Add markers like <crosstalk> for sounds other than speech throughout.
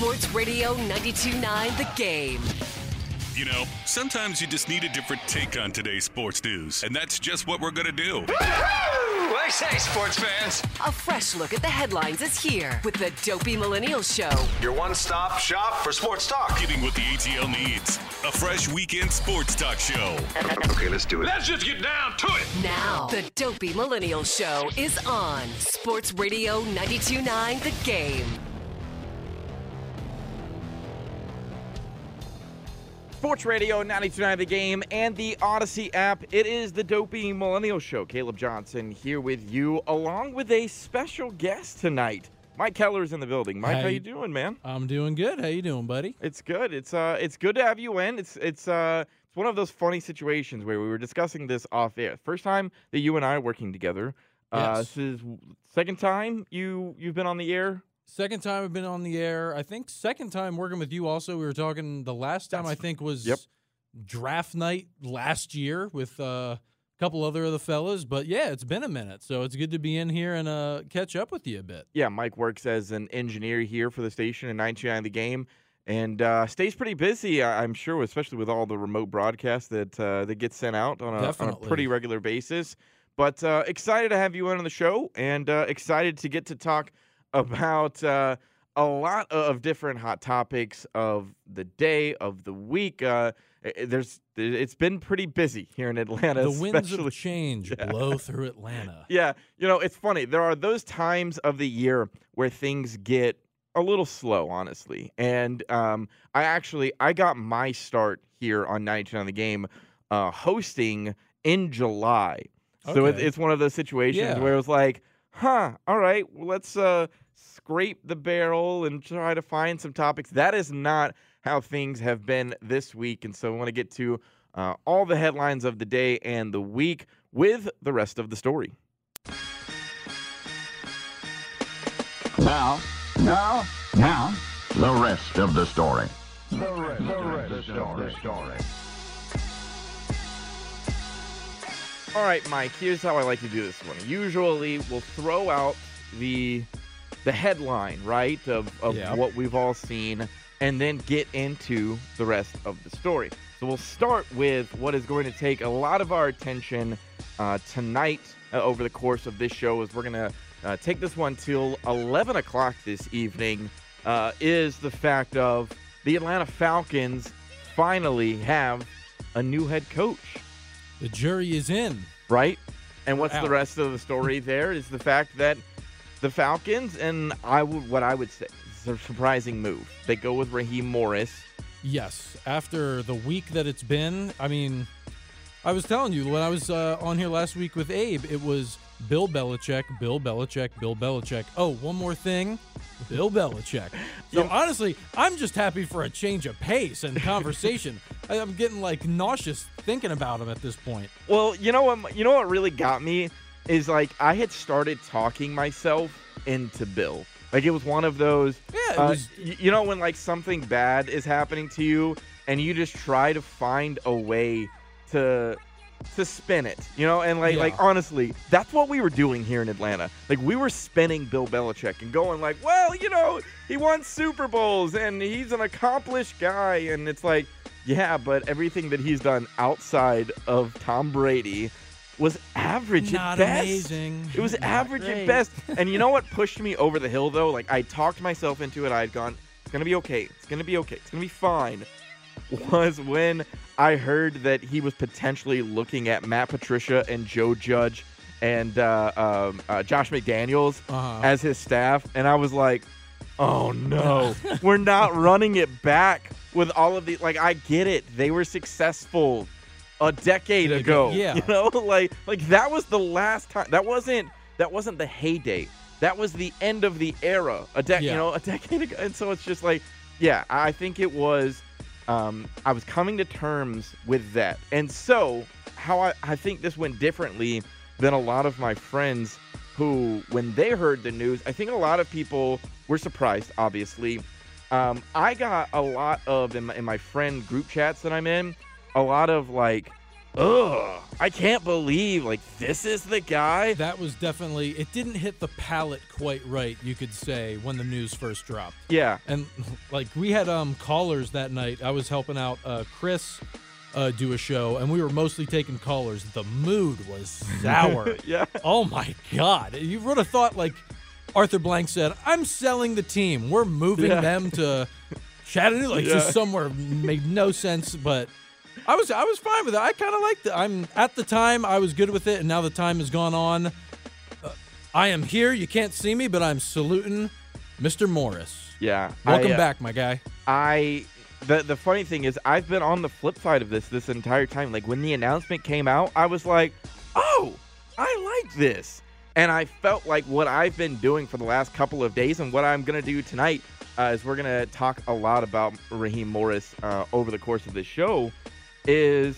Sports Radio 92.9 The Game. You know, sometimes you just need a different take on today's sports news, and that's just what we're going to do. I say, sports fans. A fresh look at the headlines is here with the Dopey Millennial Show. Your one stop shop for sports talk. Getting what the ATL needs. A fresh weekend sports talk show. Okay, let's do it. Let's just get down to it. Now, the Dopey Millennial Show is on Sports Radio 92.9 The Game. Sports Radio 929 The Game and the Odyssey app. It is the Dopey Millennial Show. Caleb Johnson here with you, along with a special guest tonight. Mike Keller's in the building. Mike, how, How you you- doing, man? I'm doing good. How you doing, buddy? It's good. It's uh, it's good to have you in. It's it's uh, it's one of those funny situations where we were discussing this off air. First time that you and I are working together. Uh, Yes. this is second time you you've been on the air. Second time I've been on the air. I think second time working with you. Also, we were talking. The last time That's- I think was yep. draft night last year with uh, a couple other of the fellas. But yeah, it's been a minute, so it's good to be in here and uh, catch up with you a bit. yeah, Mike works as an engineer here for the station in 929 The Game and uh, stays pretty busy, I'm sure, especially with all the remote broadcasts that uh, that get sent out on a, on a pretty regular basis. But uh, excited to have you on the show and uh, excited to get to talk about uh, a lot of different hot topics of the day, of the week. Uh, i- i- there's It's been pretty busy here in Atlanta. The winds especially- of change <laughs> Yeah. blow through Atlanta. yeah, you know, it's funny. There are those times of the year where things get a little slow, honestly. And um, I actually I got my start here on 92 on the game uh, hosting in July. So Okay. it's one of those situations Yeah. where it was like, huh, all right, well, let's uh, scrape the barrel and try to find some topics. That is not how things have been this week. And so I want to get to uh, all the headlines of the day and the week with the rest of the story. Now, now, now, the rest of the story. The rest, of the story. All right, Mike. Here's how I like to do this one. Usually, we'll throw out the the headline, right, of of Yeah. what we've all seen, and then get into the rest of the story. So we'll start with what is going to take a lot of our attention uh, tonight uh, over the course of this show. Is we're gonna uh, take this one till 11 o'clock this evening. Uh, is the fact of the Atlanta Falcons finally have a new head coach The jury is in. right? And what's the rest of the story <laughs> there is the fact that the Falcons and I would what I would say is a surprising move. They go with Raheem Morris. Yes, after the week that it's been, I mean, I was telling you when I was uh, on here last week with Abe, it was Bill Belichick, Bill Belichick, Bill Belichick. Oh, one more thing, Bill Belichick. <laughs> So honestly, I'm just happy for a change of pace and conversation. <laughs> I'm getting like nauseous thinking about him at this point. Well, you know what you know what really got me is like I had started talking myself into Bill. Like it was one of those Yeah, it uh, was- you know when like something bad is happening to you and you just try to find a way to to spin it, you know, and like Yeah. like honestly, that's what we were doing here in Atlanta. Like we were spinning Bill Belichick and going like, well, you know, he won Super Bowls and he's an accomplished guy, and it's like, yeah, but everything that he's done outside of Tom Brady was average Not at best. amazing. It was Not average great. at best. And you know what pushed me over the hill though? Like I talked myself into it. I had gone, it's gonna be okay. It's gonna be okay. It's gonna be fine. <laughs> Was when I heard that he was potentially looking at Matt Patricia and Joe Judge and uh, um, uh, Josh McDaniels Uh-huh. as his staff, and I was like, "Oh no, <laughs> we're not running it back with all of the like." I get it; they were successful a decade ago. yeah. <laughs> you know, like like that was the last time. That wasn't that wasn't the heyday. That was the end of the era. A decade, Yeah. you know, a decade ago. And so it's just like, yeah, I think it was. Um, I was coming to terms with that, and so how I, I think this went differently than a lot of my friends who, when they heard the news, I think a lot of people were surprised. Obviously, um, I got a lot of in my, in my friend group chats that I'm in, a lot of like, ugh, I can't believe like this is the guy. That was definitely it didn't hit the palate quite right, you could say, when the news first dropped. Yeah, And <laughs> like we had um callers that night. I was helping out uh Chris uh do a show and we were mostly taking callers. The mood was sour. <laughs> yeah. Oh my god. You would have thought like Arthur Blank said, I'm selling the team. We're moving Yeah. them to Chattanooga. Like Yeah. just somewhere made no sense, but I was I was fine with it. I kind of liked it. I'm at the time I was good with it, and now the time has gone on. Uh, I am here. You can't see me, but I'm saluting Mr. Morris. Yeah. Welcome I, uh, back, my guy. I the the funny thing is I've been on the flip side of this this entire time. Like when the announcement came out, I was like, "Oh, I like this." And I felt like what I've been doing for the last couple of days and what I'm going to do tonight uh, is we're going to talk a lot about Raheem Morris uh, over the course of this show is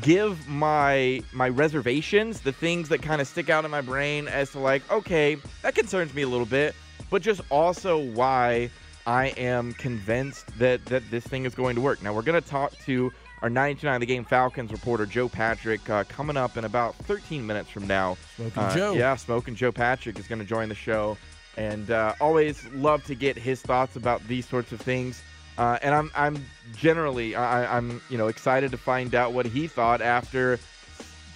give my my reservations, the things that kind of stick out in my brain as to like, okay, that concerns me a little bit, but just also why I am convinced that that this thing is going to work. Now we're going to talk to our 99 The Game Falcons reporter Joe Patrick uh, coming up in about 13 minutes from now. Smoking Uh, Joe. Yeah, Smoking Joe Patrick is going to join the show, and uh, always love to get his thoughts about these sorts of things. Uh, and I'm I'm generally I, I'm you know excited to find out what he thought after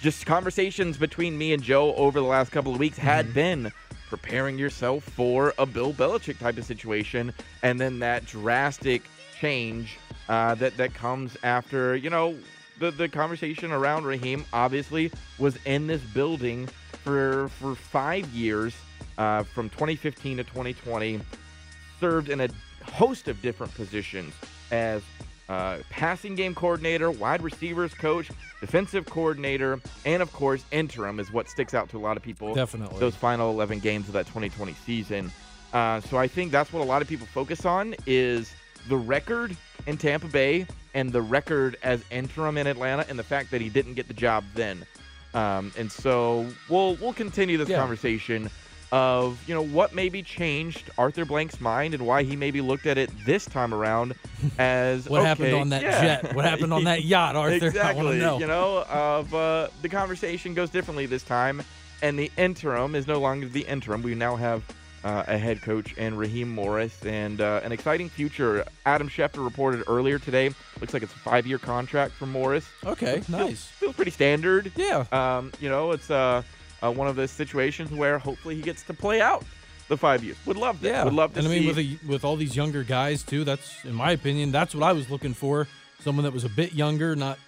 just conversations between me and Joe over the last couple of weeks had been preparing yourself for a Bill Belichick type of situation, and then that drastic change uh, that that comes after you know the the conversation around Raheem obviously was in this building for for five years, uh, from 2015 to 2020, served in a host of different positions as uh, passing game coordinator, wide receivers coach, defensive coordinator, and of course interim is what sticks out to a lot of people. Definitely. those final 11 games of that 2020 season. Uh, so I think that's what a lot of people focus on is the record in Tampa Bay and the record as interim in Atlanta, and the fact that he didn't get the job then. Um, and so we'll we'll continue this Yeah. conversation of you know what maybe changed Arthur Blank's mind and why he maybe looked at it this time around <laughs> as What happened on that yeah. jet? What happened on that yacht, <laughs> Arthur? Exactly. Know. You know, of uh, the conversation goes differently this time, and the interim is no longer the interim. We now have uh, a head coach and Raheem Morris, and uh, an exciting future. Adam Schefter reported earlier today. Looks like it's a five-year contract for Morris. Okay, Feels- nice. Feels pretty standard. Yeah. Um, you know, it's uh, uh, one of those situations where hopefully he gets to play out the five years. Would love that. Yeah, Would love to and I see. mean, with a, with all these younger guys too, that's in my opinion, that's what I was looking for. Someone that was a bit younger, not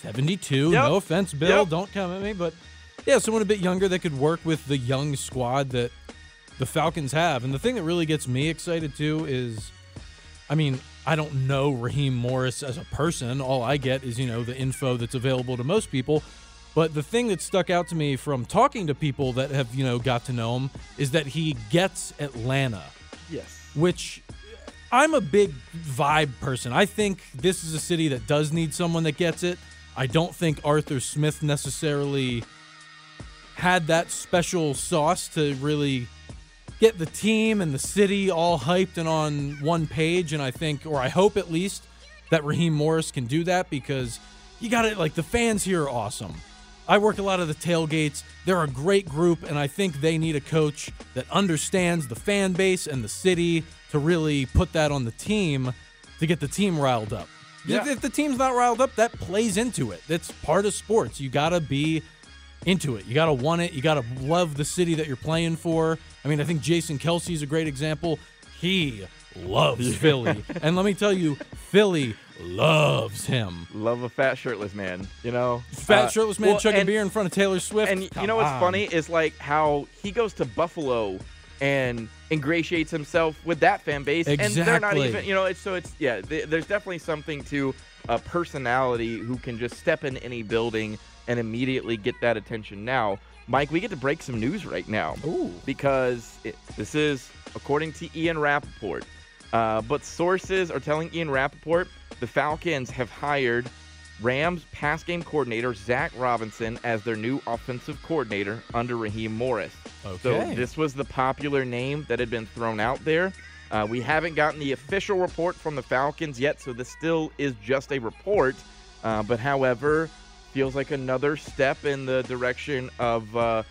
seventy-two. Yep. No offense, Bill, Yep. don't come at me, but yeah, someone a bit younger that could work with the young squad that the Falcons have. And the thing that really gets me excited too is, I mean, I don't know Raheem Morris as a person. All I get is you know the info that's available to most people. But the thing that stuck out to me from talking to people that have, you know, got to know him is that he gets Atlanta, yes. which I'm a big vibe person. I think this is a city that does need someone that gets it. I don't think Arthur Smith necessarily had that special sauce to really get the team and the city all hyped and on one page. And I think, or I hope at least, that Raheem Morris can do that because you got it. Like the fans here are awesome. I work a lot of the tailgates. They're a great group, and I think they need a coach that understands the fan base and the city to really put that on the team to get the team riled up. If, if the team's not riled up, that plays into it. That's part of sports. You got to be into it. You got to want it. You got to love the city that you're playing for. I mean, I think Jason Kelce's a great example. He loves <laughs> Philly. And let me tell you, Philly loves him. Love a fat shirtless man, you know. Fat Uh, shirtless man well, chugging and- beer in front of Taylor Swift. And you know what's on. funny is like how he goes to Buffalo and ingratiates himself with that fan base, Exactly. and they're not even, you know. It's so it's yeah. Th- there's definitely something to a personality who can just step in any building and immediately get that attention. Now, Mike, we get to break some news right now Ooh. because it, this is according to Ian Rapoport. Uh, but sources are telling Ian Rapoport the Falcons have hired Rams pass game coordinator Zach Robinson as their new offensive coordinator under Raheem Morris. Okay. So this was the popular name that had been thrown out there. Uh, we haven't gotten the official report from the Falcons yet, so this still is just a report. Uh, but however, feels like another step in the direction of uh,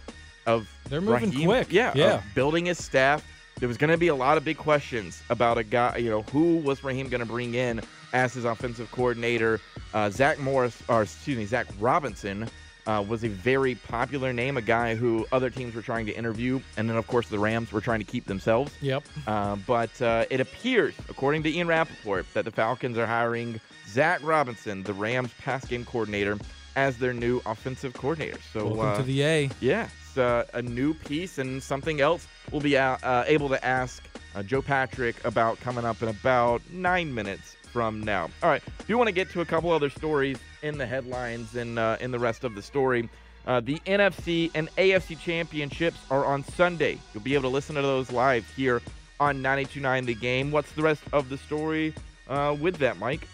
of They're moving Raheem- quick. Yeah, Yeah. building his staff. There was going to be a lot of big questions about a guy. You know, who was Raheem going to bring in as his offensive coordinator? Uh, Zach Morris, or excuse me, Zach Robinson. Uh, was a very popular name, a guy who other teams were trying to interview, and then of course the Rams were trying to keep themselves. Yep. Uh, but uh, it appears, according to Ian Rapoport, that the Falcons are hiring Zach Robinson, the Rams pass game coordinator, as their new offensive coordinator. So Welcome uh, to the A. yeah, it's uh, a new piece and something else we'll be uh, uh, able to ask uh, Joe Patrick about coming up in about nine minutes from now. All right, do you want to get to a couple other stories in the headlines and uh, in the rest of the story. Uh, the NFC and AFC championships are on Sunday. You'll be able to listen to those live here on 92.9 The Game. What's the rest of the story uh, with that, Mike?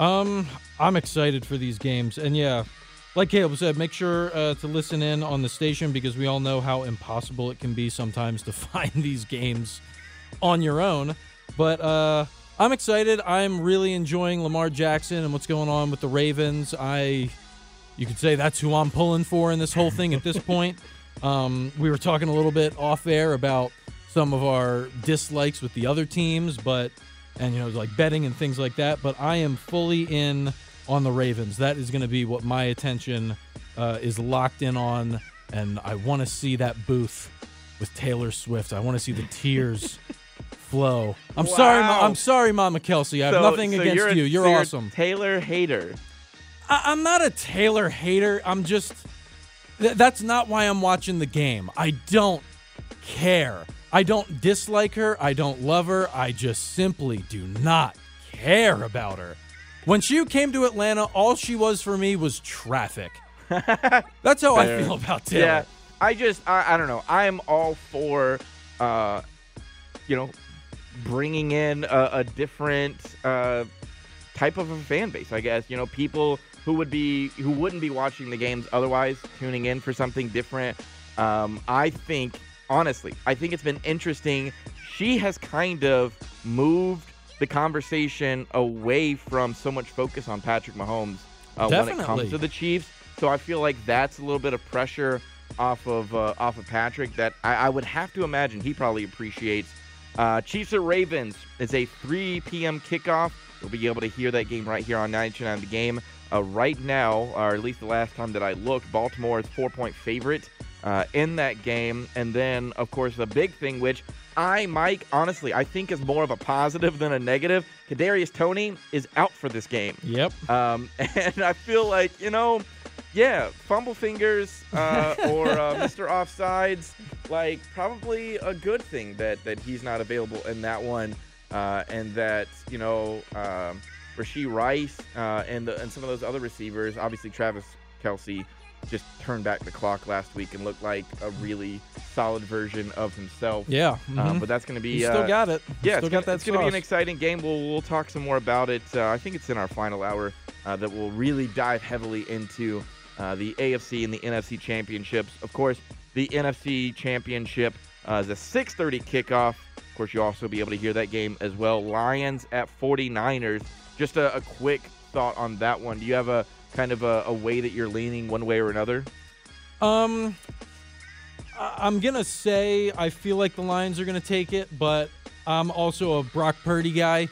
Um, I'm excited for these games, and yeah, like Caleb said, make sure uh, to listen in on the station because we all know how impossible it can be sometimes to <laughs> find these games on your own. But uh, I'm excited. I'm really enjoying Lamar Jackson and what's going on with the Ravens. I, you could say that's who I'm pulling for in this whole thing at this <laughs> point. Um, we were talking a little bit off air about some of our dislikes with the other teams, but and you know like betting and things like that. But I am fully in on the Ravens. That is going to be what my attention uh, is locked in on, and I want to see that booth with Taylor Swift. I want to see the tears <laughs> flow. I'm sorry, Ma- I'm sorry, Mama Kelce. I have So- nothing so against you're a- you. You're so a awesome. Taylor hater. I- I'm not a Taylor hater. I'm just. Th- that's not why I'm watching the game. I don't care. I don't dislike her. I don't love her. I just simply do not care about her. When she came to Atlanta, all she was for me was traffic. <laughs> That's how Fair. I feel about Taylor. Yeah, I just I, I don't know. I am all for uh, you know, bringing in a, a different uh type of a fan base. I guess you know people who would be who wouldn't be watching the games otherwise, tuning in for something different. Um, I think honestly, I think it's been interesting. She has kind of moved the conversation away from so much focus on Patrick Mahomes uh, when it comes to the Chiefs. So I feel like that's a little bit of pressure off of uh, off of Patrick that I, I would have to imagine he probably appreciates. Uh, Chiefs at Ravens is a 3 p.m. kickoff. You'll be able to hear that game right here on 92.9 The Game. Uh, right now, or at least the last time that I looked, Baltimore is four-point favorite uh, in that game. And then, of course, the big thing, which I, Mike, honestly, I think is more of a positive than a negative. Kadarius Toney is out for this game. Yep. Um, <laughs> and I feel like, you know, yeah, fumble fingers uh, or uh, <laughs> Mr. Offsides, like probably a good thing that that he's not available in that one, uh, and that you know um, Rashee Rice uh, and the, and some of those other receivers, obviously Travis Kelce, just turned back the clock last week and looked like a really solid version of himself. Yeah. Uh, mhm. but that's going to be You still uh, got it. Yeah, still got gonna, that it's gonna be an exciting game. We'll we'll talk some more about it. Uh, I think it's in our final hour uh, that will really dive heavily into uh, the AFC and the NFC championships. Of course, the NFC championship uh, is a 6:30 kickoff. Of course, you'll also be able to hear that game as well. Lions at 49ers. Just a, a quick thought on that one. Do you have a kind of a, a way that you're leaning one way or another? Um, I- I'm gonna say I feel like the Lions are gonna take it, but I'm also a Brock Purdy guy.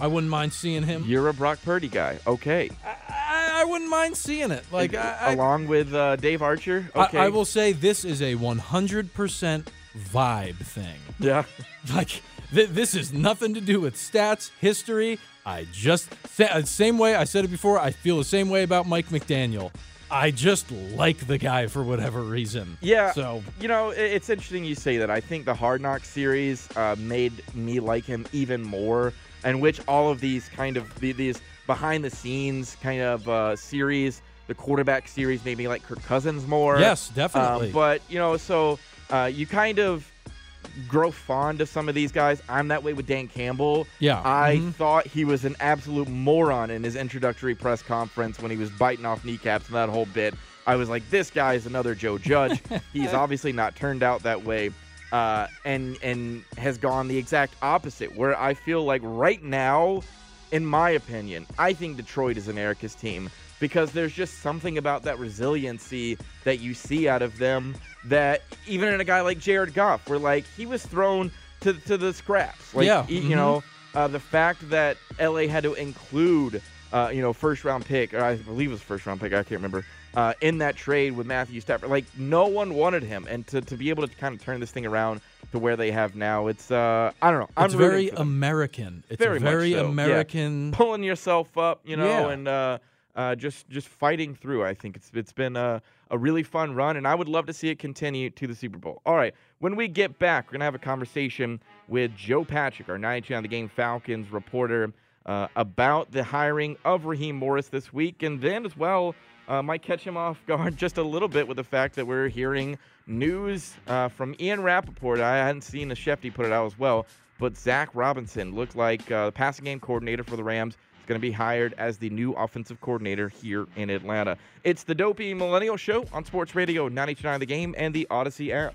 I wouldn't mind seeing him. You're a Brock Purdy guy. Okay. I, I wouldn't mind seeing it. Like I, I, along with uh, Dave Archer. I- Okay. I, will say this is a 100% vibe thing. Yeah. <laughs> Like th- this is nothing to do with stats, history. I just sa- uh, same way I said it before. I feel the same way about Mike McDaniel. I just like the guy for whatever reason. Yeah. So you know, it's interesting you say that. I think the Hard Knock series uh, made me like him even more, and which all of these kind of these behind the scenes kind of uh, series, the quarterback series made me like Kirk Cousins more. Yes, Um, definitely. but you know, so uh, you kind of grow fond of some of these guys. I'm that way with Dan Campbell. Yeah, I mhm. thought he was an absolute moron in his introductory press conference when he was biting off kneecaps and that whole bit. I was like, this guy is another Joe Judge. <laughs> He's obviously not turned out that way. Uh, and and has gone the exact opposite. Where I feel like right now, in my opinion, I think Detroit is America's team because there's just something about that resiliency that you see out of them that even in a guy like Jared Goff, where like he was thrown to to the scraps. Like Yeah, he- mhm. you know, uh, the fact that LA had to include uh, you know, first round pick, or I believe it was first round pick, I can't remember, uh, in that trade with Matthew Stafford. Like no one wanted him, and to, to be able to kind of turn this thing around to where they have now, it's uh, I don't know. I'm it's very. American. It's very very so, yeah. American. pulling yourself up, you know, Yeah. and uh, uh, just just fighting through. I think it's it's been a, a really fun run, and I would love to see it continue to the Super Bowl. All right, when we get back, we're gonna have a conversation with Joe Patrick, our 92 on the game Falcons reporter, uh, about the hiring of Raheem Morris this week, and then as well. Uh, might catch him off guard <laughs> just a little bit with the fact that we're hearing news uh, from Ian Rapoport. I hadn't seen the Shefty put it out as well, but Zach Robinson looked like uh, the passing game coordinator for the Rams is going to be hired as the new offensive coordinator here in Atlanta. It's the Dopey Millennial Show on Sports Radio 929 The Game and the Odyssey app.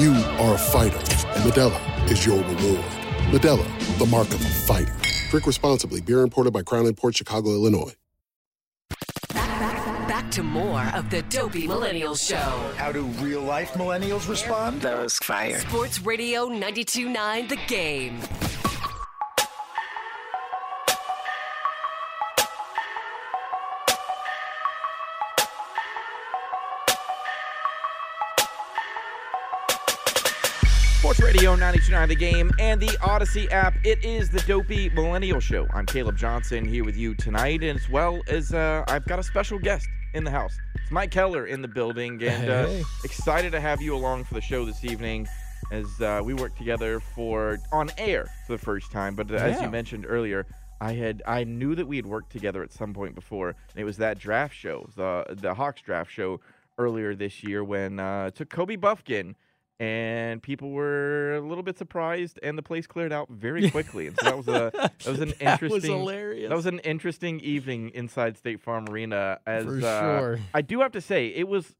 You are a fighter, and Modelo is your reward. Modelo, the mark of a fighter. Drink responsibly. Beer imported by Crown Imports Chicago, Illinois. Back to more of the Dopey Millennial Show. How do real life millennials respond? Those fire. Sports Radio 929 The Game. Radio 929 The Game and the Odyssey app. It is the Dopey Millennial Show. I'm Caleb Johnson here with you tonight, and as well as uh, I've got a special guest in the house. It's Mike Keller in the building, and uh, Hey. excited to have you along for the show this evening as uh, we work together for on air for the first time. But uh, as you mentioned earlier, I had I knew that we had worked together at some point before, and it was that draft show, the the Hawks draft show earlier this year when uh, it took Kobe Buffkin and people were a little bit surprised, and the place cleared out very <laughs> quickly. and so that was a that was an <laughs> That was interesting hilarious. that was an interesting evening inside State Farm Arena. As For uh, sure. I do have to say, it was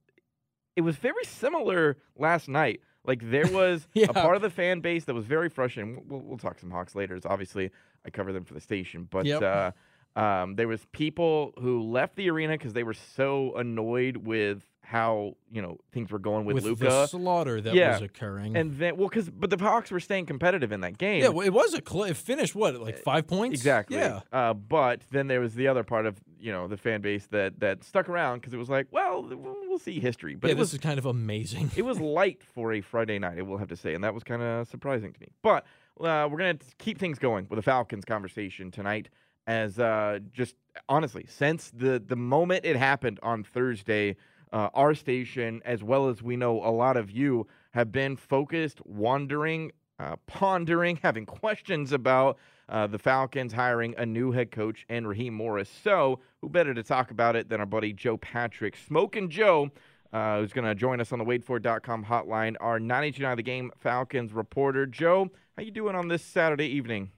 it was very similar last night. Like there <laughs> was Yeah. a part of the fan base that was very frustrating. We'll, we'll talk some Hawks later. As obviously I cover them for the station, but Yep. uh, um, there was people who left the arena because they were so annoyed with how you know things were going with, With Luka. the slaughter that yeah. was occurring. and then well, because but the Hawks were staying competitive in that game. yeah, well, it was a cl- it finished what like five points Exactly. Yeah, Uh, but then there was the other part of you know the fan base that that stuck around because it was like, well, we'll see history. But yeah. it was this is kind of amazing. it was <laughs> light for a Friday night. I will have to say, and that was kind of surprising to me. But uh, we're gonna keep things going with the Falcons conversation tonight. As uh, just honestly, since the the moment it happened on Thursday, uh, our station, as well as we know a lot of you, have been focused, wandering, uh, pondering, <laughs> having questions about uh, the Falcons hiring a new head coach and Raheem Morris. So, who better to talk about it than our buddy Joe Patrick, Smoking Joe, uh, who's going to join us on the WadeFord.com hotline, our 92.9 The Game Falcons reporter. Joe, how you doing on this Saturday evening?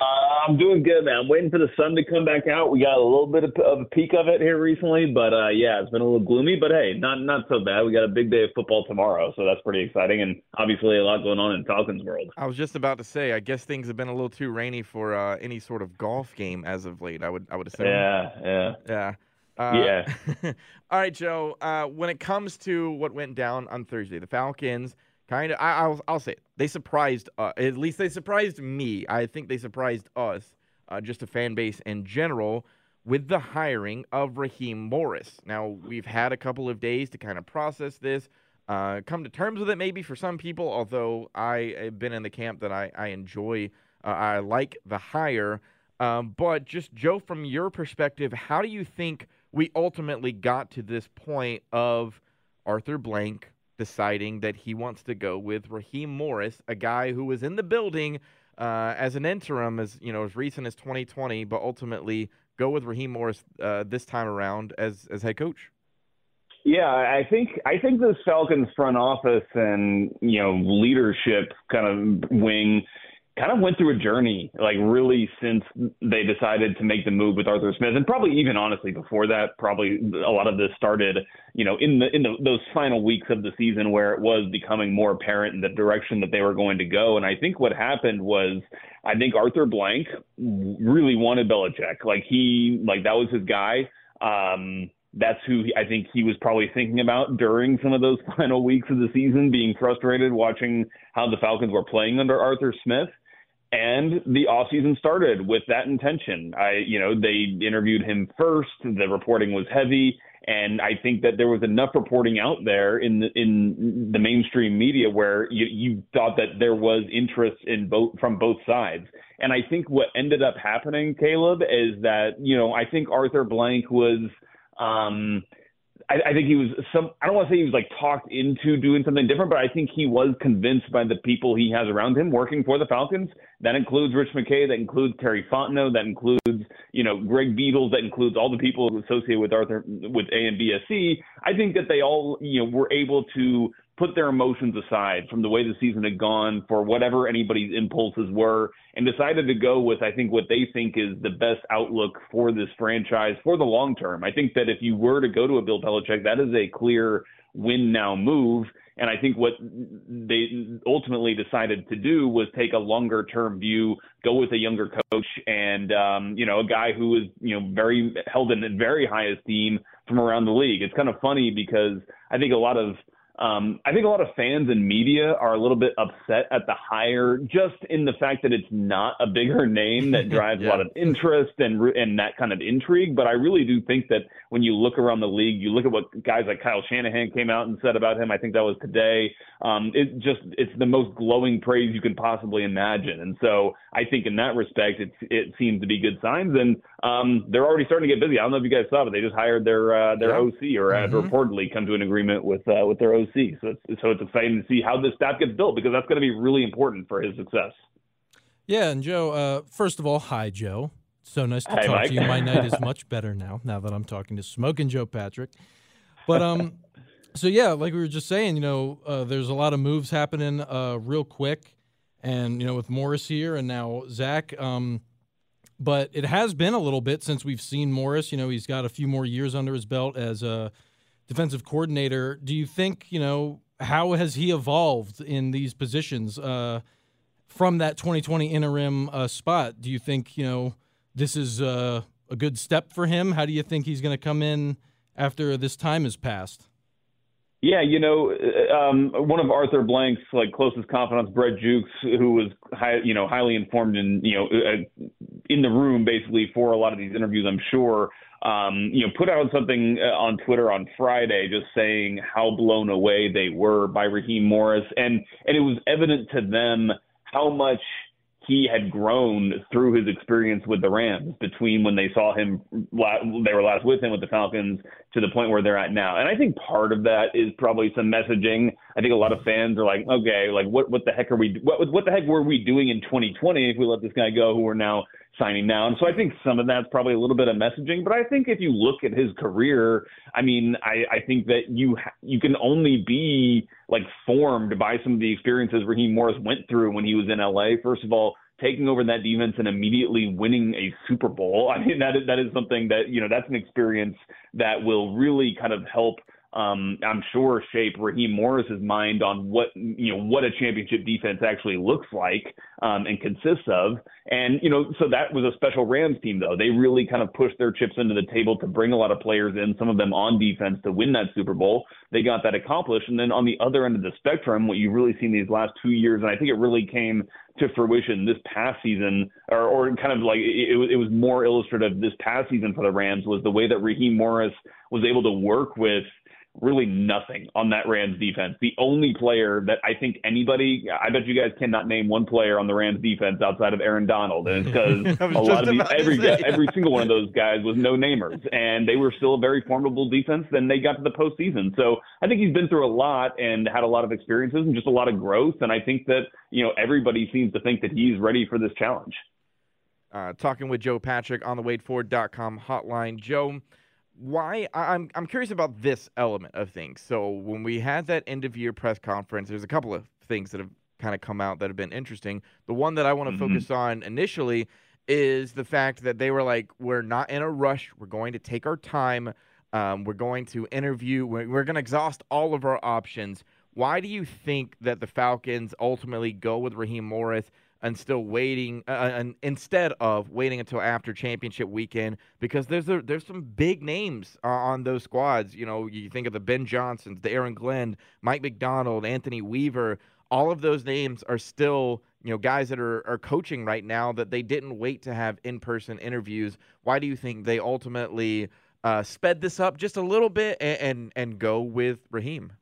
Uh, I'm doing good, man. I'm waiting for the sun to come back out. We got a little bit of, of a peak of it here recently, but uh, yeah, it's been a little gloomy. But hey, not not so bad. We got a big day of football tomorrow, so that's pretty exciting, and obviously a lot going on in Falcons world. I was just about to say, I guess things have been a little too rainy for uh, any sort of golf game as of late. I would, I would assume. Yeah, yeah. Yeah. Uh, Yeah. <laughs> all right, Joe. Uh, when it comes to what went down on Thursday, the Falcons kind of, I'll, I'll say it, they surprised, uh, at least they surprised me. I think they surprised us, uh, just a fan base in general, with the hiring of Raheem Morris. Now, we've had a couple of days to kind of process this, uh, come to terms with it maybe for some people, although I have been in the camp that I, I enjoy, uh, I like the hire. Um, but just, Joe, from your perspective, how do you think we ultimately got to this point of Arthur Blank deciding that he wants to go with Raheem Morris, a guy who was in the building uh, as an interim, as you know, as recent as 2020, but ultimately go with Raheem Morris uh, this time around as as head coach? Yeah, I think I think this Falcons front office and you know leadership kind of wing kind of went through a journey, like really since they decided to make the move with Arthur Smith, and probably even honestly before that, probably a lot of this started, you know, in the in the, those final weeks of the season where it was becoming more apparent in the direction that they were going to go. And I think what happened was, I think Arthur Blank really wanted Belichick, like he like that was his guy. Um, that's who I think he was probably thinking about during some of those <laughs> final weeks of the season, being frustrated watching how the Falcons were playing under Arthur Smith. And the offseason started with that intention. I, you know, they interviewed him first. The reporting was heavy, and I think that there was enough reporting out there in the, in the mainstream media where you, you thought that there was interest in both from both sides. And I think what ended up happening, Caleb, is that you know I think Arthur Blank was. Um, I, I think he was some. I don't want to say he was like talked into doing something different, but I think he was convinced by the people he has around him working for the Falcons. That includes Rich McKay. That includes Terry Fontenot. That includes you know Greg Beadles. That includes all the people associated with Arthur with AMBSE. I think that they all you know were able to put their emotions aside from the way the season had gone for whatever anybody's impulses were and decided to go with I think what they think is the best outlook for this franchise for the long term. I think that if you were to go to a Bill Belichick, that is a clear win now move. And I think what they ultimately decided to do was take a longer term view, go with a younger coach and, um, you know, a guy who is, you know, very held in very high esteem from around the league. It's kind of funny because I think a lot of, um, I think a lot of fans and media are a little bit upset at the hire, just in the fact that it's not a bigger name that <laughs> drives Yeah. a lot of interest and and that kind of intrigue. But I really do think that when you look around the league, you look at what guys like Kyle Shanahan came out and said about him. I think that was today. Um, it just it's the most glowing praise you can possibly imagine. And so I think in that respect, it it seems to be good signs. And um, they're already starting to get busy. I don't know if you guys saw, but they just hired their uh, their Yeah. OC or had Mhm. reportedly come to an agreement with uh, with their OC. So it's, so it's exciting to see how this staff gets built because that's going to be really important for his success. Yeah, and Joe, uh, first of all, hi, Joe. So nice to Hi, talk Mike. to you. My night is <laughs> much better now, now that I'm talking to Smoke and Joe Patrick. But um, So yeah, like we were just saying, you know, uh, there's a lot of moves happening uh, real quick, and you know, with Morris here and now Zach. Um, but it has been a little bit since we've seen Morris. You know, he's got a few more years under his belt as a defensive coordinator. Do you think, you know, how has he evolved in these positions uh, from that 2020 interim uh, spot? Do you think, you know, this is uh, a good step for him? How do you think he's going to come in after this time has passed? Yeah, you know, um, one of Arthur Blank's like closest confidants, Brett Jewkes, who was high, you know, highly informed and you know, uh, in the room basically for a lot of these interviews, I'm sure. Um, you know, put out something uh, on Twitter on Friday, just saying how blown away they were by Raheem Morris, and and it was evident to them how much he had grown through his experience with the Rams between when they saw him, they were last with him with the Falcons to the point where they're at now. And I think part of that is probably some messaging. I think a lot of fans are like, okay, like what what the heck are we what what the heck were we doing in 2020 if we let this guy go who we're now signing now? And so I think some of that's probably a little bit of messaging. But I think if you look at his career, I mean, I I think that you you can only be like formed by some of the experiences Raheem Morris went through when he was in LA. First of all, taking over that defense and immediately winning a Super Bowl. I mean, that is, that is something that, you know, that's an experience that will really kind of help um, I'm sure shape Raheem Morris's mind on what you know what a championship defense actually looks like um, and consists of. And you know, so that was a special Rams team though. They really kind of pushed their chips into the table to bring a lot of players in, some of them on defense to win that Super Bowl. They got that accomplished. And then on the other end of the spectrum, what you've really seen these last two years, and I think it really came to fruition this past season, or, or kind of like it, it was more illustrative this past season for the Rams was the way that Raheem Morris was able to work with really nothing on that Rams defense. The only player that I think anybody, I bet you guys cannot name one player on the Rams defense outside of Aaron Donald, and because <laughs> a lot of these, every every single one of those guys was no namers, and they were still a very formidable defense. Then they got to the postseason, so I think he's been through a lot and had a lot of experiences and just a lot of growth. And I think that you know everybody seems to think that he's ready for this challenge. Uh, talking with Joe Patrick on the WadeFord.com hotline, Joe why I'm I'm curious about this element of things. So when we had that end of year press conference, there's a couple of things that have kind of come out that have been interesting. The one that I want to mm-hmm. focus on initially is the fact that they were like, we're not in a rush. We're going to take our time. Um, we're going to interview. We're, we're going to exhaust all of our options. Why do you think that the Falcons ultimately go with Raheem Morris? And still waiting uh, uh, and instead of waiting until after championship weekend because there's a, there's some big names uh, on those squads you know you think of the Ben Johnsons the Aaron Glenn Mike Macdonald Anthony Weaver all of those names are still you know guys that are, are coaching right now that they didn't wait to have in-person interviews. Why do you think they ultimately uh, sped this up just a little bit and, and, and go with Raheem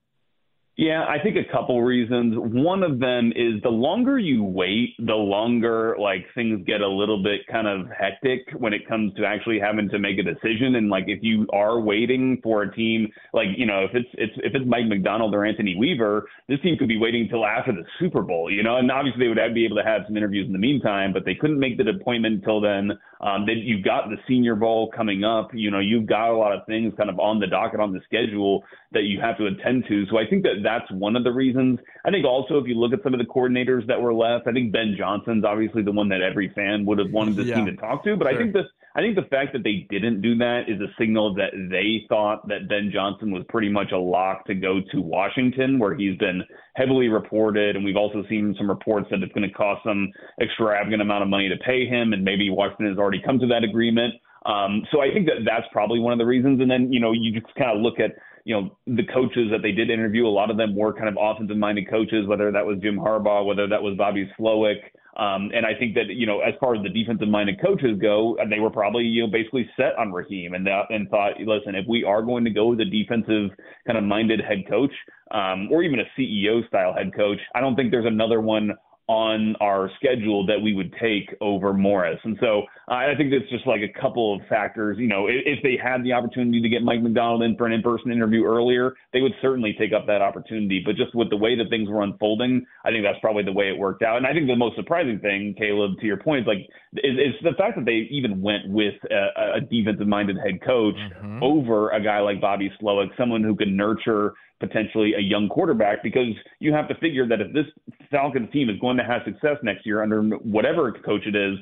yeah, I think a couple reasons. One of them is the longer you wait, the longer like things get a little bit kind of hectic when it comes to actually having to make a decision. And like if you are waiting for a team, like you know if it's it's if it's Mike Macdonald or Anthony Weaver, this team could be waiting until after the Super Bowl, you know. And obviously they would be able to have some interviews in the meantime, but they couldn't make the appointment until then. Um, then you've got the Senior Bowl coming up. You know, you've got a lot of things kind of on the docket on the schedule that you have to attend to. So I think that that's one of the reasons. I think also if you look at some of the coordinators that were left, I think Ben Johnson's obviously the one that every fan would have wanted the yeah. team to talk to. But sure. I think this I think the fact that they didn't do that is a signal that they thought that Ben Johnson was pretty much a lock to go to Washington, where he's been heavily reported, and we've also seen some reports that it's going to cost some extravagant amount of money to pay him, and maybe Washington has already come to that agreement. Um, so I think that that's probably one of the reasons. And then you know you just kind of look at you know, the coaches that they did interview, a lot of them were kind of offensive minded coaches, whether that was Jim Harbaugh, whether that was Bobby Slowik. Um, and I think that, you know, as far as the defensive minded coaches go, they were probably, you know, basically set on Raheem and that, and thought, listen, if we are going to go with a defensive kind of minded head coach, um, or even a CEO style head coach, I don't think there's another one on our schedule that we would take over Morris. And so uh, I think it's just like a couple of factors. You know, if, if they had the opportunity to get Mike Macdonald in for an in-person interview earlier, they would certainly take up that opportunity. But just with the way that things were unfolding, I think that's probably the way it worked out. And I think the most surprising thing, Caleb, to your point, is like is, is the fact that they even went with a, a defensive-minded head coach mm-hmm. over a guy like Bobby Slowik, someone who can nurture potentially a young quarterback because you have to figure that if this Falcons team is going to have success next year under whatever coach it is,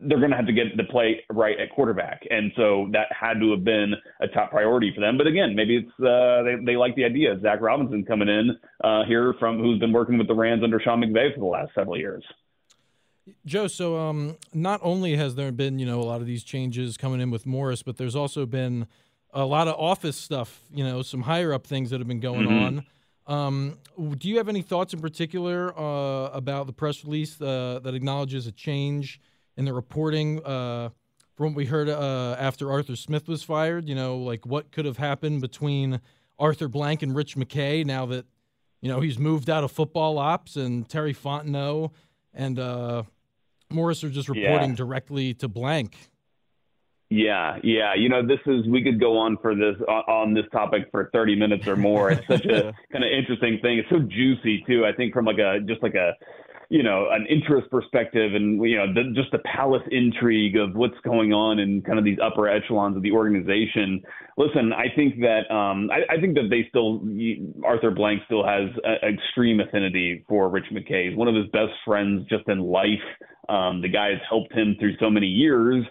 they're going to have to get the play right at quarterback, and so that had to have been a top priority for them. But again, maybe it's uh, they they like the idea of Zach Robinson coming in uh, here from who's been working with the Rams under Sean McVay for the last several years. Joe, so um, not only has there been you know a lot of these changes coming in with Morris, but there's also been a lot of office stuff, you know, some higher up things that have been going mm-hmm. on. Um, do you have any thoughts in particular uh, about the press release uh, that acknowledges a change in the reporting uh, from what we heard uh, after Arthur Smith was fired? You know, like what could have happened between Arthur Blank and Rich McKay now that you know he's moved out of football ops and Terry Fontenot and uh, Morris are just reporting yeah. directly to Blank. Yeah, yeah. You know, this is we could go on for this on this topic for 30 minutes or more. It's such <laughs> a kind of interesting thing. It's so juicy too. I think from like a just like a you know an interest perspective and you know the, just the palace intrigue of what's going on in kind of these upper echelons of the organization. Listen, I think that um, I, I think that they still Arthur Blank still has an extreme affinity for Rich McKay. He's one of his best friends just in life. Um, the guy has helped him through so many years,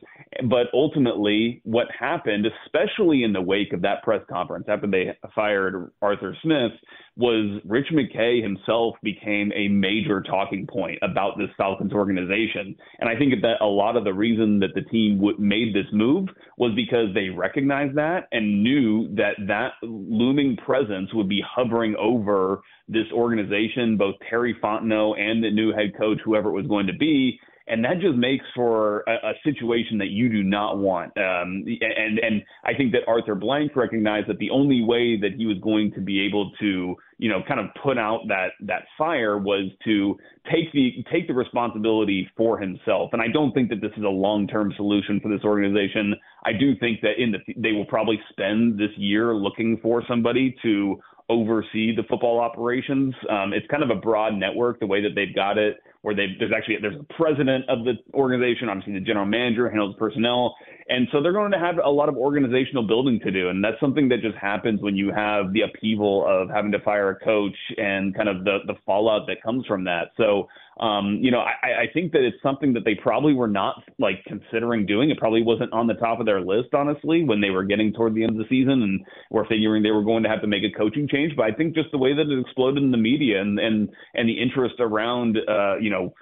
but ultimately, what happened, especially in the wake of that press conference after they fired Arthur Smith, was Rich McKay himself became a major talking point about this Falcons organization. And I think that a lot of the reason that the team w- made this move was because they recognized that and knew that that looming presence would be hovering over this organization, both Terry Fontenot and the new head coach, whoever it was going to be and that just makes for a, a situation that you do not want. Um, and and I think that Arthur Blank recognized that the only way that he was going to be able to, you know, kind of put out that that fire was to take the take the responsibility for himself. And I don't think that this is a long term solution for this organization. I do think that in the they will probably spend this year looking for somebody to oversee the football operations. Um, it's kind of a broad network the way that they've got it where they there's actually there's a president of the organization, obviously the general manager handles personnel, and so they're going to have a lot of organizational building to do, and that's something that just happens when you have the upheaval of having to fire a coach and kind of the the fallout that comes from that. So um, you know, I, I think that it's something that they probably were not like considering doing. It probably wasn't on the top of their list, honestly, when they were getting toward the end of the season and were figuring they were going to have to make a coaching change. But I think just the way that it exploded in the media and and and the interest around, uh, you know.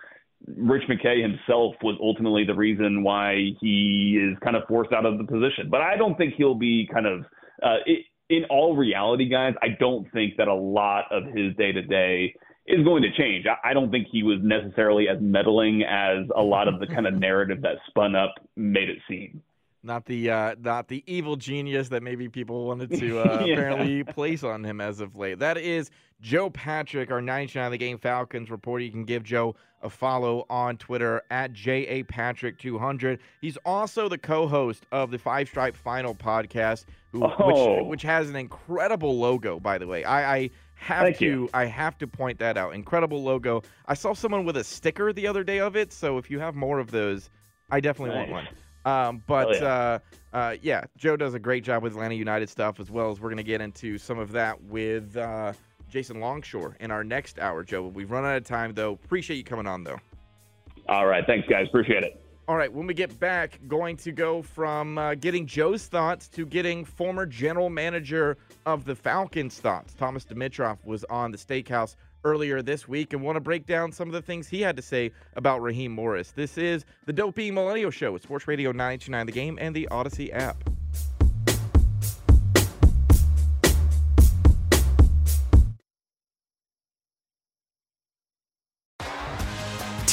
Rich McKay himself was ultimately the reason why he is kind of forced out of the position. But I don't think he'll be kind of uh, it, in all reality, guys. I don't think that a lot of his day to day is going to change. I, don't think he was necessarily as meddling as a lot of the kind of <laughs> narrative that spun up made it seem. Not the uh, not the evil genius that maybe people wanted <laughs> to uh, yeah. apparently place on him as of late. That is Joe Patrick, our 99 the game Falcons reporter. You can give Joe a follow on Twitter at JAPatrick200. He's also the co-host of the Five Stripe Final podcast, who, oh. which, which has an incredible logo, by the way. I, I have Thank to you. I have to point that out. Incredible logo. I saw someone with a sticker the other day of it, so if you have more of those, I definitely nice. want one. Um, but yeah. Uh, uh, yeah. Joe does a great job with Atlanta United stuff as well as we're going to get into some of that with uh, Jason Longshore in our next hour, Joe. We've run out of time though. Appreciate you coming on though. All right, thanks guys. Appreciate it. All right, when we get back, going to go from uh, getting Joe's thoughts to getting former general manager of the Falcons' thoughts. Thomas Dimitroff was on the Steakhouse earlier this week and want to break down some of the things he had to say about Raheem Morris. This is the Dopey Millennial Show with Sports Radio 929 The Game and the Audacy app.